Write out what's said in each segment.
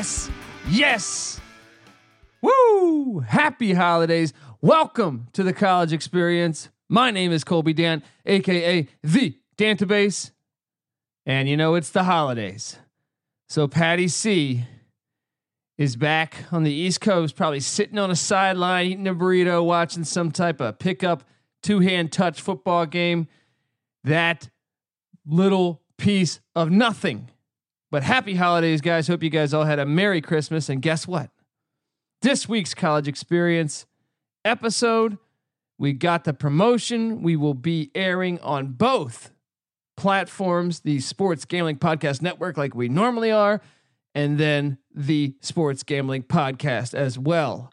yes, yes. Woo! Happy holidays. Welcome to the college experience. My name is Colby Dan, aka the Dantabase. And you know, it's the holidays. So Patty C is back on the East Coast, probably sitting on a sideline, eating a burrito, watching some type of pickup, two hand touch football game. That little piece of nothing. But happy holidays, guys. Hope you guys all had a Merry Christmas. And guess what? This week's college experience episode, we got the promotion. We will be airing on both platforms the Sports Gambling Podcast Network, like we normally are, and then the Sports Gambling Podcast as well.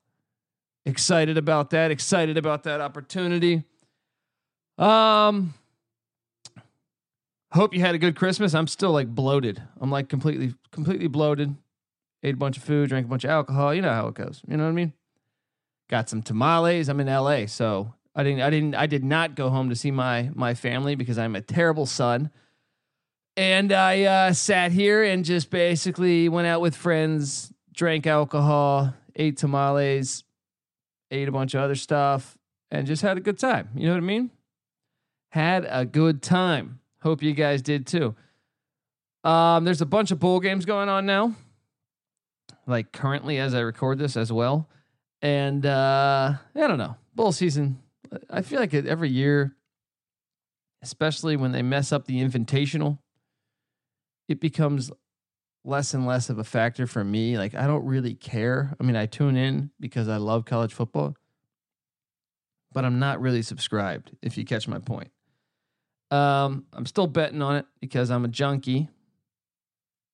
Excited about that. Excited about that opportunity. Um, Hope you had a good Christmas. I'm still like bloated. I'm like completely, completely bloated. Ate a bunch of food, drank a bunch of alcohol. You know how it goes. You know what I mean? Got some tamales. I'm in LA, so I didn't, I didn't, I did not go home to see my my family because I'm a terrible son. And I uh, sat here and just basically went out with friends, drank alcohol, ate tamales, ate a bunch of other stuff, and just had a good time. You know what I mean? Had a good time. Hope you guys did too. Um, there's a bunch of bowl games going on now, like currently as I record this as well. And uh, I don't know, bowl season. I feel like every year, especially when they mess up the invitational, it becomes less and less of a factor for me. Like I don't really care. I mean, I tune in because I love college football, but I'm not really subscribed. If you catch my point. Um, I'm still betting on it because I'm a junkie.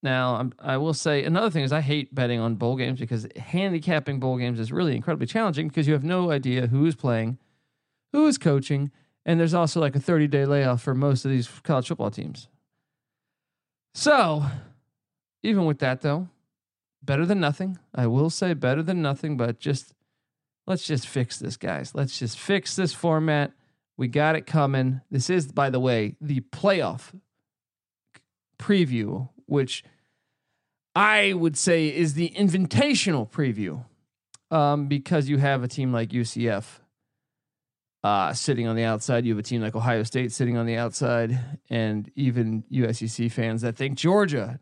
Now, I'm, I will say another thing is I hate betting on bowl games because handicapping bowl games is really incredibly challenging because you have no idea who is playing, who is coaching, and there's also like a 30 day layoff for most of these college football teams. So, even with that though, better than nothing. I will say better than nothing, but just let's just fix this, guys. Let's just fix this format we got it coming. This is, by the way, the playoff preview, which I would say is the invitational preview um, because you have a team like UCF uh, sitting on the outside. You have a team like Ohio State sitting on the outside, and even USCC fans that think Georgia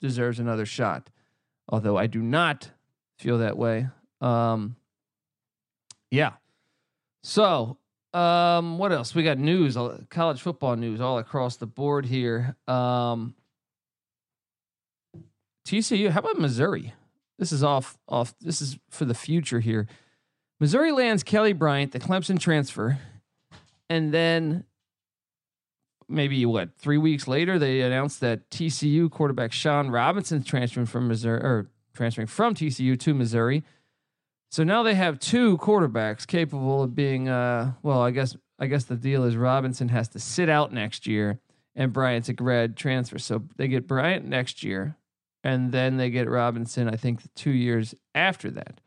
deserves another shot. Although I do not feel that way. Um, yeah. So um, what else? We got news, college football news all across the board here. Um, TCU. How about Missouri? This is off. Off. This is for the future here. Missouri lands Kelly Bryant, the Clemson transfer, and then maybe what three weeks later they announced that TCU quarterback Shawn Robinson transferring from Missouri or transferring from TCU to Missouri. So now they have two quarterbacks capable of being uh well, I guess I guess the deal is Robinson has to sit out next year and Bryant's a grad transfer. So they get Bryant next year and then they get Robinson I think 2 years after that.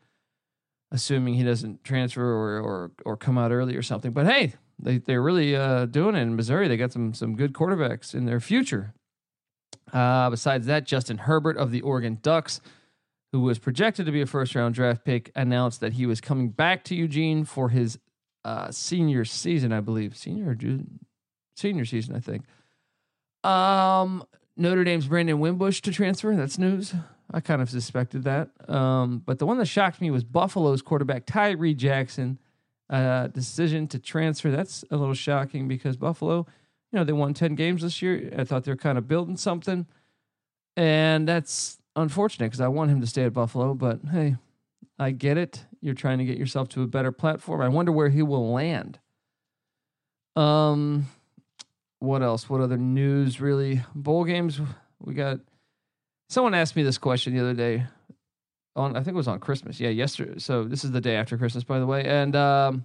Assuming he doesn't transfer or or or come out early or something. But hey, they they're really uh doing it in Missouri. They got some some good quarterbacks in their future. Uh besides that, Justin Herbert of the Oregon Ducks who was projected to be a first round draft pick, announced that he was coming back to Eugene for his uh, senior season, I believe. Senior or senior season, I think. Um, Notre Dame's Brandon Wimbush to transfer. That's news. I kind of suspected that. Um, but the one that shocked me was Buffalo's quarterback Tyree Jackson. Uh, decision to transfer. That's a little shocking because Buffalo, you know, they won 10 games this year. I thought they were kind of building something. And that's unfortunate because I want him to stay at Buffalo. But hey, I get it. You're trying to get yourself to a better platform. I wonder where he will land. Um, what else? What other news? Really, bowl games. We got. Someone asked me this question the other day. On I think it was on Christmas. Yeah, yesterday. So this is the day after Christmas, by the way. And um,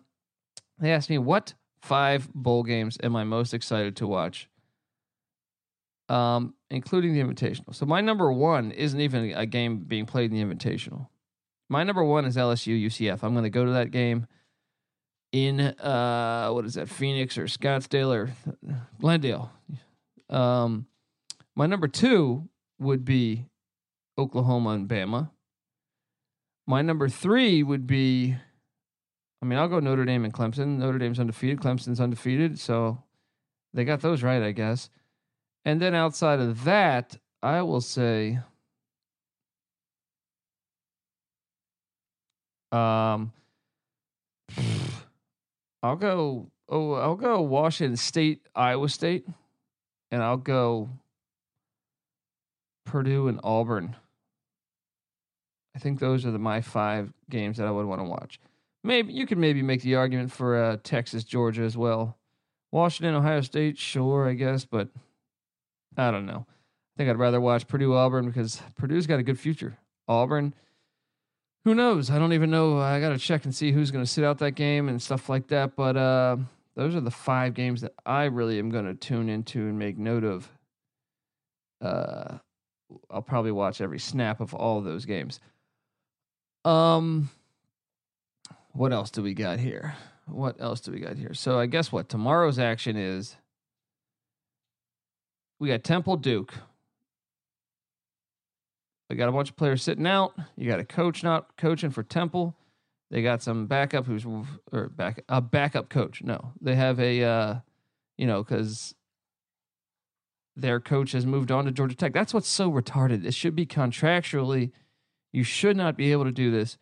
they asked me what five bowl games am I most excited to watch, um, including the Invitational. So my number one isn't even a game being played in the Invitational. My number one is LSU UCF. I'm going to go to that game in uh what is that Phoenix or Scottsdale or Glendale. Um my number 2 would be Oklahoma and Bama. My number 3 would be I mean, I'll go Notre Dame and Clemson. Notre Dame's undefeated, Clemson's undefeated, so they got those right, I guess. And then outside of that, I will say um I'll go. Oh, I'll go Washington State, Iowa State, and I'll go Purdue and Auburn. I think those are the my five games that I would want to watch. Maybe you could maybe make the argument for uh, Texas, Georgia as well. Washington, Ohio State, sure, I guess, but I don't know. I think I'd rather watch Purdue, Auburn because Purdue's got a good future. Auburn who knows? I don't even know. I got to check and see who's going to sit out that game and stuff like that. But uh, those are the five games that I really am going to tune into and make note of. Uh, I'll probably watch every snap of all of those games. Um, what else do we got here? What else do we got here? So I guess what tomorrow's action is. We got Temple Duke. They got a bunch of players sitting out. You got a coach not coaching for Temple. They got some backup who's or back a backup coach. No, they have a uh, you know because their coach has moved on to Georgia Tech. That's what's so retarded. It should be contractually. You should not be able to do this.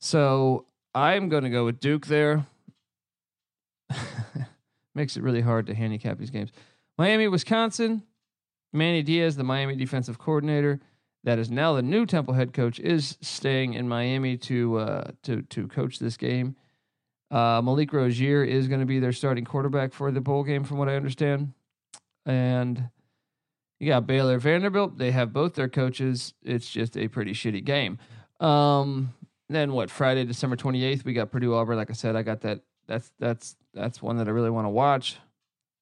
So I'm going to go with Duke there. Makes it really hard to handicap these games. Miami, Wisconsin. Manny Diaz, the Miami defensive coordinator that is now the new Temple head coach, is staying in Miami to uh, to to coach this game. Uh, Malik Rosier is going to be their starting quarterback for the bowl game, from what I understand. And you got Baylor, Vanderbilt. They have both their coaches. It's just a pretty shitty game. Um, then what? Friday, December twenty eighth, we got Purdue Auburn. Like I said, I got that. That's that's that's one that I really want to watch.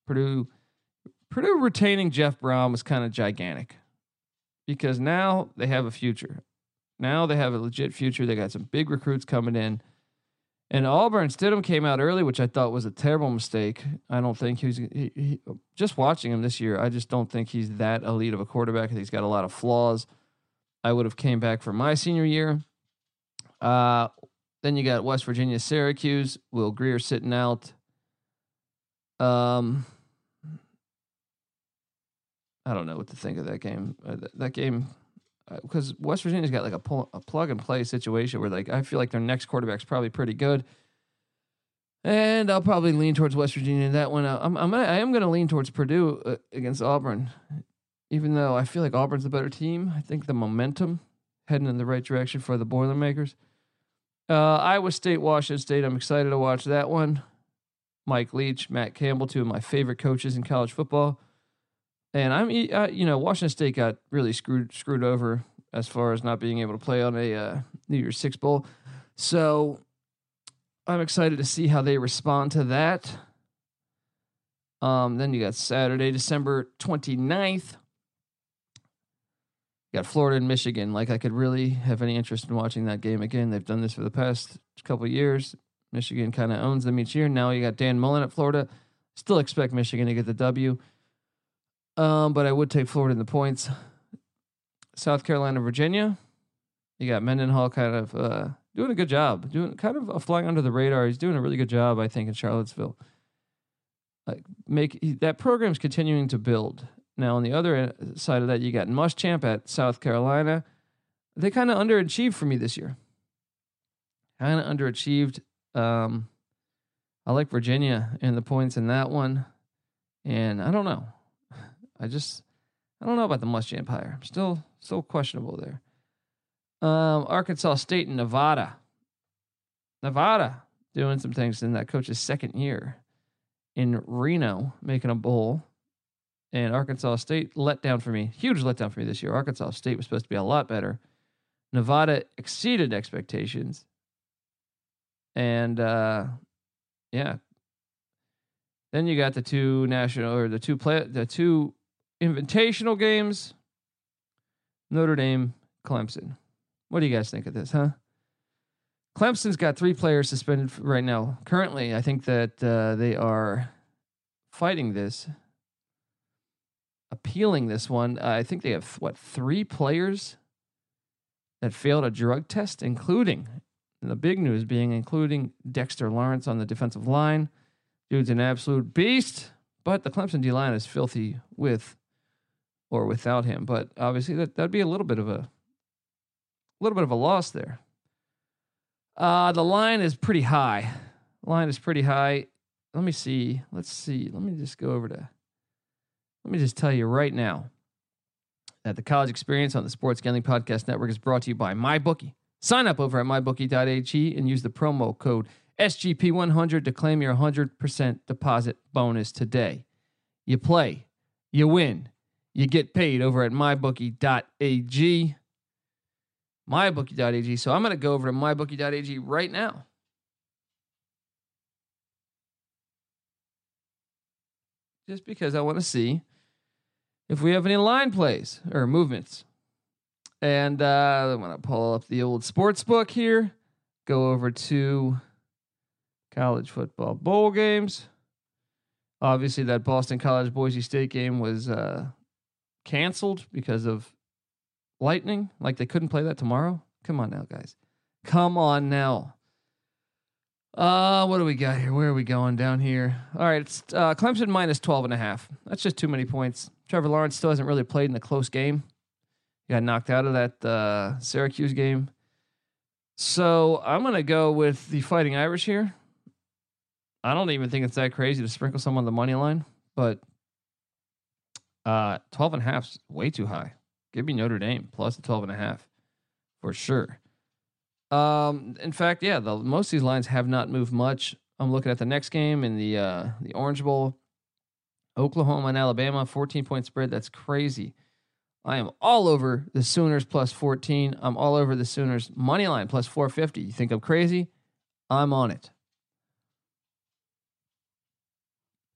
Purdue, Purdue retaining Jeff Brohm was kind of gigantic because now they have a future. Now they have a legit future. They got some big recruits coming in. And Auburn Stidham came out early, which I thought was a terrible mistake. I don't think he's he, he, just watching him this year. I just don't think he's that elite of a quarterback. He's got a lot of flaws. I would have came back for my senior year. Uh, then you got West Virginia, Syracuse. Will Grier sitting out. Um, I don't know what to think of that game. Uh, th- that game, because uh, West Virginia's got like a, pull, a plug and play situation where like I feel like their next quarterback's probably pretty good, and I'll probably lean towards West Virginia in that one. Uh, I'm I'm gonna, I am going to lean towards Purdue uh, against Auburn, even though I feel like Auburn's the better team. I think the momentum heading in the right direction for the Boilermakers. Uh, Iowa State, Washington State. I'm excited to watch that one. Mike Leach, Matt Campbell, two of my favorite coaches in college football. And I'm, uh, you know, Washington State got really screwed screwed over as far as not being able to play on a uh, New Year's Six bowl. So I'm excited to see how they respond to that. Um, then you got Saturday, December 29th. You got Florida and Michigan. Like I could really have any interest in watching that game again. They've done this for the past couple years. Michigan kind of owns them each year. Now you got Dan Mullen at Florida. Still expect Michigan to get the W. Um, but I would take Florida in the points. South Carolina, Virginia. You got Mendenhall kind of uh, doing a good job, doing kind of flying under the radar. He's doing a really good job, I think, in Charlottesville. Like make that program's continuing to build. Now on the other side of that, you got Muschamp at South Carolina. they kind of underachieved for me this year. Kind of underachieved. Um, I like Virginia and the points in that one, and I don't know. I just I don't know about the Muschamp hire. Still still questionable there. Um, Arkansas State and Nevada. Nevada doing some things in that coach's second year in Reno, making a bowl. And Arkansas State let down for me. Huge letdown for me this year. Arkansas State was supposed to be a lot better. Nevada exceeded expectations. And uh, yeah. Then you got the two national or the two play the two invitational games. Notre Dame, Clemson. What do you guys think of this, huh? Clemson's got three players suspended right now. Currently, I think that uh, they are fighting this, appealing this one. Uh, I think they have, what, three players that failed a drug test, including, the big news being, including Dexter Lawrence on the defensive line. Dude's an absolute beast, but the Clemson D line is filthy with or without him. But obviously, that, that'd be a little bit of a little bit of a loss there. Uh, the line is pretty high. line is pretty high. Let me see. Let's see. Let me just go over to. Let me just tell you right now that the college experience on the Sports Gambling Podcast Network is brought to you by MyBookie. Sign up over at mybookie.ag and use the promo code SGP100 to claim your 100% deposit bonus today. You play, you win, you get paid over at mybookie.ag mybookie.ag. So I'm going to go over to mybookie.ag right now. Just because I want to see if we have any line plays or movements. And uh, I'm going to pull up the old sports book here, go over to college football bowl games. Obviously, that Boston College Boise State game was uh, canceled because of Lightning? Like they couldn't play that tomorrow? Come on now, guys. Come on now. Uh, what do we got here? Where are we going down here? All right, it's uh, Clemson minus 12 and a half. That's just too many points. Trevor Lawrence still hasn't really played in a close game. He got knocked out of that uh, Syracuse game. So I'm going to go with the Fighting Irish here. I don't even think it's that crazy to sprinkle some on the money line, but uh, 12 and a half is way too high. Give me Notre Dame plus the 12 and a half for sure. Um, in fact, yeah, the, most of these lines have not moved much. I'm looking at the next game in the uh, the Orange Bowl, Oklahoma and Alabama, 14 point spread. That's crazy. I am all over the Sooners plus 14. I'm all over the Sooners money line plus 450. You think I'm crazy? I'm on it.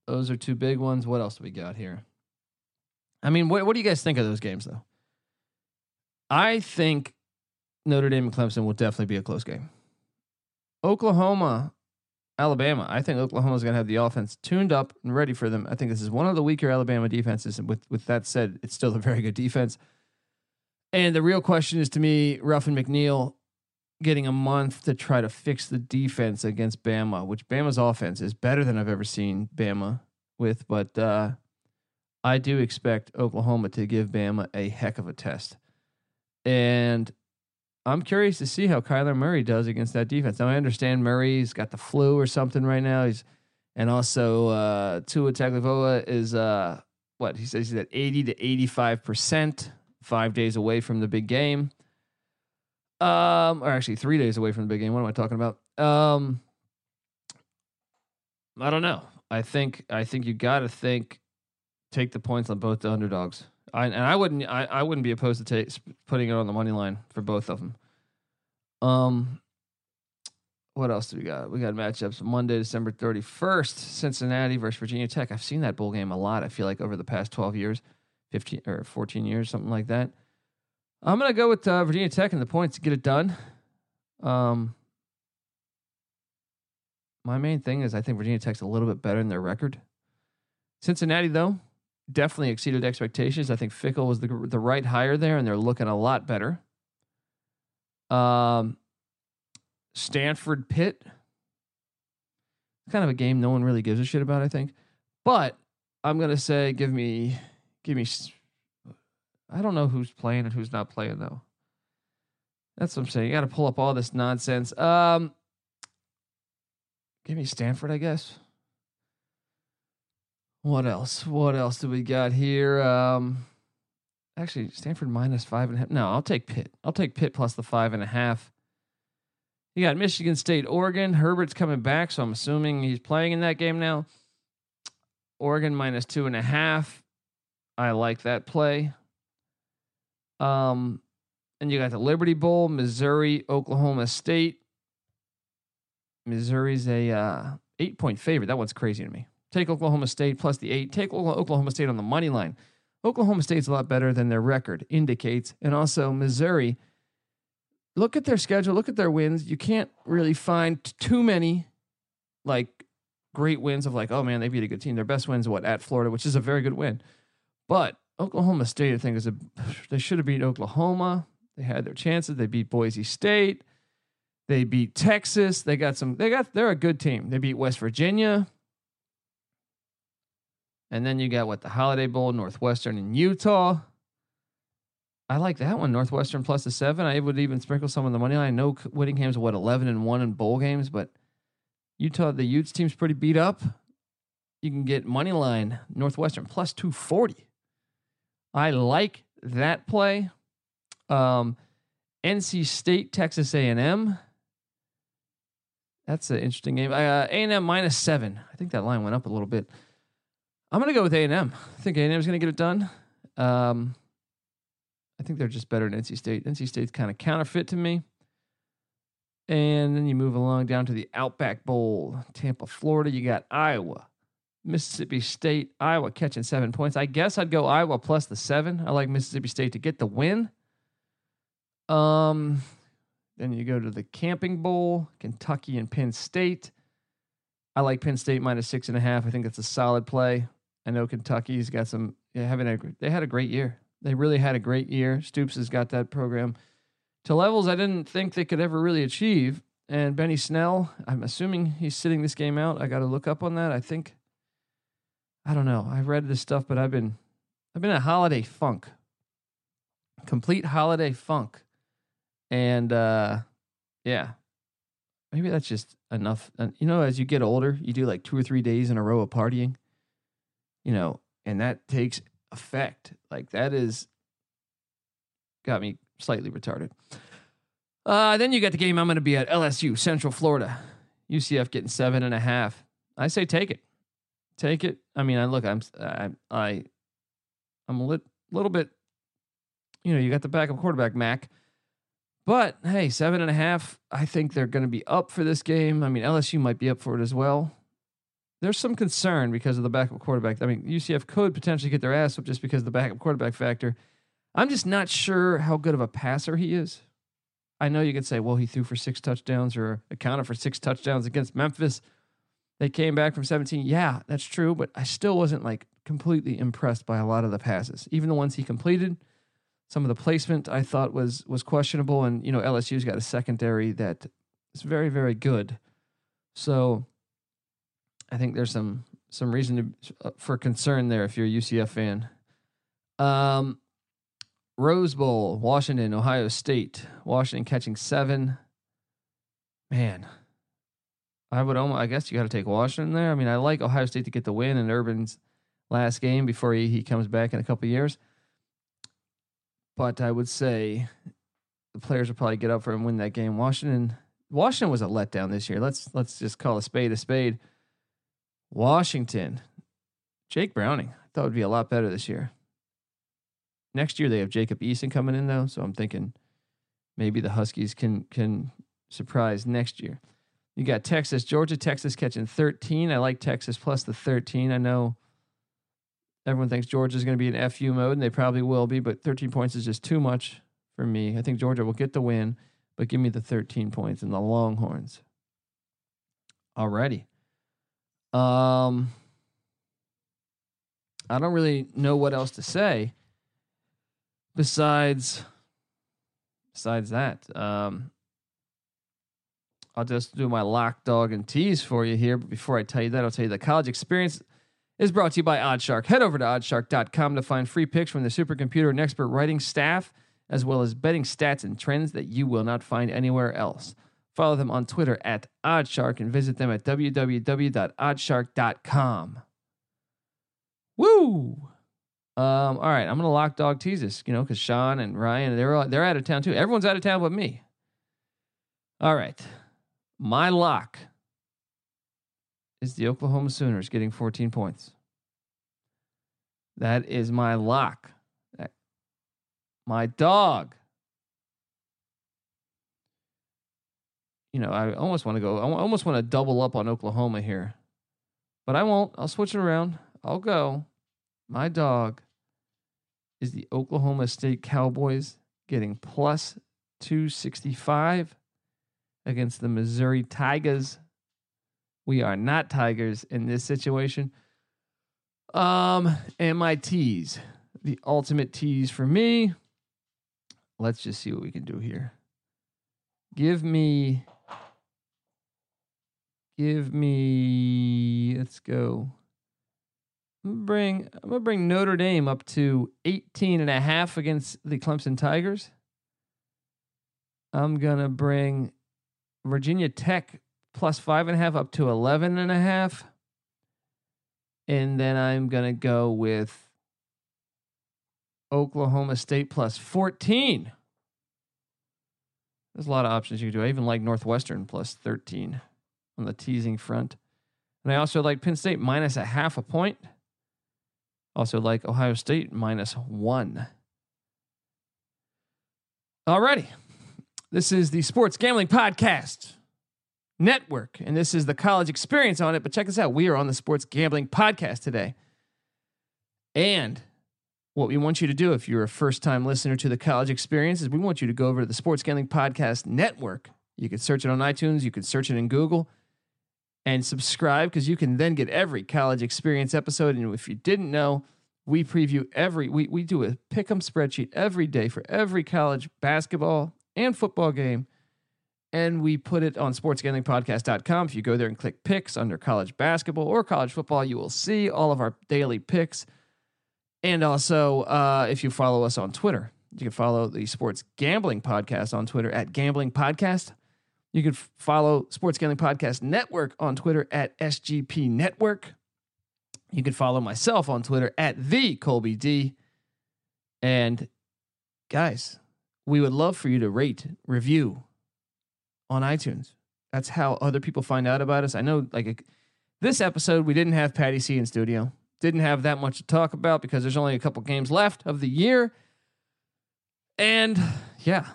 Those are two big ones. What else do we got here? I mean, what, what do you guys think of those games, though? I think Notre Dame and Clemson will definitely be a close game. Oklahoma, Alabama. I think Oklahoma is going to have the offense tuned up and ready for them. I think this is one of the weaker Alabama defenses. And with, with that said, it's still a very good defense. And the real question is to me, Ruffin McNeill getting a month to try to fix the defense against Bama, which Bama's offense is better than I've ever seen Bama with. But uh, I do expect Oklahoma to give Bama a heck of a test. And I'm curious to see how Kyler Murray does against that defense. Now I understand Murray's got the flu or something right now. He's and also uh Tua Tagovailoa is uh what he says he's at 80 to 85 percent, five days away from the big game. Um, or actually three days away from the big game. What am I talking about? Um, I don't know. I think I think you got to think take the points on both the underdogs. I, and I wouldn't I, I wouldn't be opposed to take, putting it on the money line for both of them. Um, what else do we got? We got matchups Monday, December thirty first, Cincinnati versus Virginia Tech. I've seen that bowl game a lot. I feel like over the past twelve years, fifteen or fourteen years, something like that. I'm gonna go with uh, Virginia Tech and the points to get it done. Um, my main thing is I think Virginia Tech's a little bit better in their record. Cincinnati, though, definitely exceeded expectations. I think Fickell was the the right hire there, and they're looking a lot better. Um, Stanford Pitt, kind of a game no one really gives a shit about, I think. But I'm gonna say, give me, give me. I don't know who's playing and who's not playing though. That's what I'm saying. You got to pull up all this nonsense. Um, give me Stanford, I guess. What else? What else do we got here? Um, actually, Stanford minus five and a half. No, I'll take Pitt. I'll take Pitt plus the five and a half. You got Michigan State, Oregon. Herbert's coming back, so I'm assuming he's playing in that game now. Oregon minus two and a half. I like that play. Um, and you got the Liberty Bowl, Missouri, Oklahoma State. Missouri's a uh, eight point favorite. That one's crazy to me. Take Oklahoma State plus the eight. Take Oklahoma State on the money line. Oklahoma State's a lot better than their record indicates. And also, Missouri look at their schedule, look at their wins. You can't really find too many like great wins of like, oh man, they beat a good team. Their best wins what at Florida, which is a very good win. But Oklahoma State, I think, is a they should have beat Oklahoma. They had their chances. They beat Boise State. They beat Texas. They got some. They got. They're a good team. They beat West Virginia. And then you got what the Holiday Bowl, Northwestern, and Utah. I like that one. Northwestern plus the seven. I would even sprinkle some on the money line. I know Whittingham's what eleven and one in bowl games, but Utah, the Utes team's pretty beat up. You can get money line Northwestern plus two forty. I like that play. Um, NC State, Texas A and M. That's an interesting game. Uh, A and M minus seven. I think that line went up a little bit. I'm gonna go with A&M. I think A and M is gonna get it done. Um, I think they're just better than NC State. NC State's kind of counterfeit to me. And then you move along down to the Outback Bowl, Tampa, Florida. You got Iowa, Mississippi State, Iowa catching seven points. I guess I'd go Iowa plus the seven. I like Mississippi State to get the win. Um, then you go to the Camping Bowl, Kentucky and Penn State. I like Penn State minus six and a half. I think that's a solid play. I know Kentucky's got some yeah, having a they had a great year. They really had a great year. Stoops has got that program to levels I didn't think they could ever really achieve. And Benny Snell, I'm assuming he's sitting this game out. I got to look up on that. I think I don't know. I've read this stuff, but I've been I've been a holiday funk. Complete holiday funk. And uh yeah. Maybe that's just enough. And you know, as you get older, you do like two or three days in a row of partying. You know, and that takes effect. Like that is got me slightly retarded. Uh, then you got the game I'm going to be at LSU, Central Florida. UCF getting seven and a half. I say take it, take it. I mean, I look, I'm, I, I I'm a lit, little bit. You know, you got the backup quarterback Mack, but hey, seven and a half. I think they're going to be up for this game. I mean, LSU might be up for it as well there's some concern because of the backup quarterback. I mean, UCF could potentially get their ass up just because of the backup quarterback factor. I'm just not sure how good of a passer he is. I know you could say, well, he threw for six touchdowns or accounted for six touchdowns against Memphis. They came back from 17. Yeah, that's true, but I still wasn't like completely impressed by a lot of the passes. Even the ones he completed, some of the placement I thought was was questionable. And you know, LSU's got a secondary that is very, very good. So I think there's some some reason to, uh, for concern there if you're a UCF fan. Um, Rose Bowl, Washington, Ohio State. Washington catching seven. Man, I would almost. I guess you got to take Washington there. I mean, I like Ohio State to get the win in Urban's last game before he, he comes back in a couple years. But I would say the players will probably get up for and win that game. Washington, Washington was a letdown this year. Let's let's just call a spade a spade. Washington, Jake Browning. I thought it would be a lot better this year. Next year they have Jacob Eason coming in though, so I'm thinking maybe the Huskies can can surprise next year. You got Texas, Georgia, Texas catching 13. I like Texas plus the 13. I know everyone thinks Georgia's going to be in FU mode, and they probably will be, but 13 points is just too much for me. I think Georgia will get the win, but give me the 13 points and the Longhorns. Alrighty. Um, I don't really know what else to say besides besides that. Um, I'll just do my lock, dog, and tease for you here. But before I tell you that, I'll tell you the college experience is brought to you by Oddshark. Head over to oddshark.com to find free picks from the supercomputer and expert writing staff as well as betting stats and trends that you will not find anywhere else. Follow them on Twitter at Oddshark and visit them at www.oddshark.com. Woo! Um, all right, I'm gonna lock dog tease this, you know, because Sean and Ryan they're they're out of town too. Everyone's out of town but me. All right, my lock is the Oklahoma Sooners getting 14 points. That is my lock. My dog. You know, I almost want to go. I almost want to double up on Oklahoma here, but I won't. I'll switch it around. I'll go. My dog is the Oklahoma State Cowboys getting plus 265 against the Missouri Tigers. We are not Tigers in this situation. Um, and my tease, the ultimate tease for me. Let's just see what we can do here. Give me, give me, let's go. I'm bring I'm gonna bring Notre Dame up to 18 and a half against the Clemson Tigers. I'm gonna bring Virginia Tech plus five and a half up to 11 and a half. And then I'm gonna go with Oklahoma State plus 14. There's a lot of options you can do. I even like Northwestern plus 13 on the teasing front. And I also like Penn State minus a half a point. Also like Ohio State minus one. Alrighty. This is the Sports Gambling Podcast Network, and this is the college experience on it. But check us out. We are on the Sports Gambling Podcast today. And what we want you to do if you're a first time listener to the college experience is we want you to go over to the Sports Gambling Podcast Network. You can search it on iTunes, you can search it in Google and subscribe because you can then get every college experience episode. And if you didn't know, we preview every we we do a pick 'em spreadsheet every day for every college basketball and football game. And we put it on sportsgamblingpodcast.com. If you go there and click picks under college basketball or college football, you will see all of our daily picks. And also, uh, if you follow us on Twitter, you can follow the Sports Gambling Podcast on Twitter at Gambling Podcast. You can follow Sports Gambling Podcast Network on Twitter at SGP Network. You can follow myself on Twitter at the Colby D. And guys, we would love for you to rate, review on iTunes. That's how other people find out about us. I know, like this episode, we didn't have Patty C in studio. Didn't have that much to talk about because there's only a couple games left of the year. And yeah,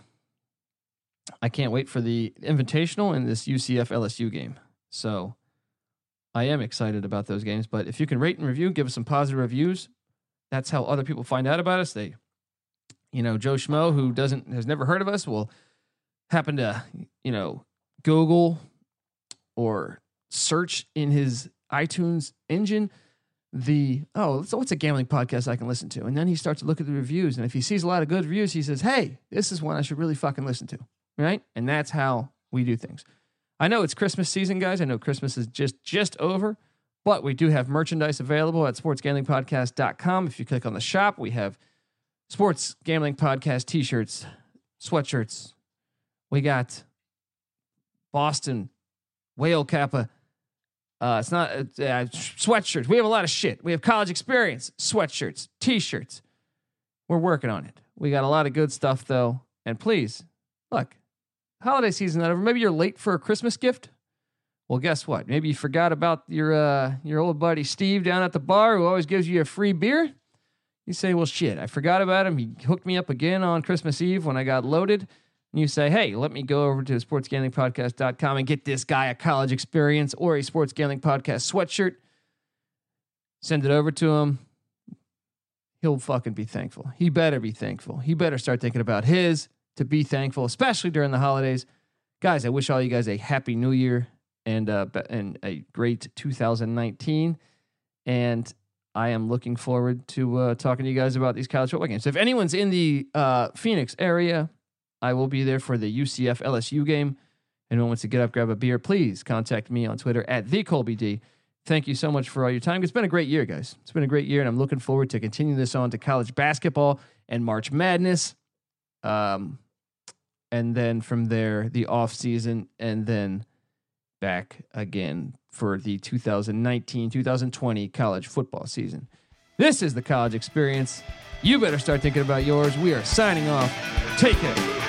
I can't wait for the invitational and this UCF LSU game. So I am excited about those games. But if you can rate and review, give us some positive reviews. That's how other people find out about us. They, you know, Joe Schmo, who doesn't has never heard of us, will happen to, you know, Google or search in his iTunes engine the oh so what's a gambling podcast I can listen to and then he starts to look at the reviews and if he sees a lot of good reviews he says hey this is one I should really fucking listen to right and that's how we do things I know it's Christmas season guys I know Christmas is just just over but we do have merchandise available at sportsgamblingpodcast.com if you click on the shop we have sports gambling podcast t-shirts sweatshirts we got Boston whale kappa uh, it's not uh, uh, sweatshirts. We have a lot of shit. We have college experience, sweatshirts, t-shirts. We're working on it. We got a lot of good stuff though. And please, look, holiday season not over. Maybe you're late for a Christmas gift. Well, guess what? Maybe you forgot about your uh, your old buddy Steve down at the bar who always gives you a free beer. You say, "Well, shit, I forgot about him. He hooked me up again on Christmas Eve when I got loaded." and you say, hey, let me go over to sportsgamblingpodcast.com and get this guy a college experience or a sports gambling podcast sweatshirt, send it over to him. He'll fucking be thankful. He better be thankful. He better start thinking about his to be thankful, especially during the holidays. Guys, I wish all you guys a happy new year and uh, and a great 2019. And I am looking forward to uh, talking to you guys about these college football games. If anyone's in the uh, Phoenix area, I will be there for the UCF LSU game. Anyone wants to get up, grab a beer, please contact me on Twitter at the Colby D. Thank you so much for all your time. It's been a great year, guys. It's been a great year, and I'm looking forward to continuing this on to college basketball and March Madness. Um, and then from there, the off season, and then back again for the 2019 2020 college football season. This is the college experience. You better start thinking about yours. We are signing off. Take care.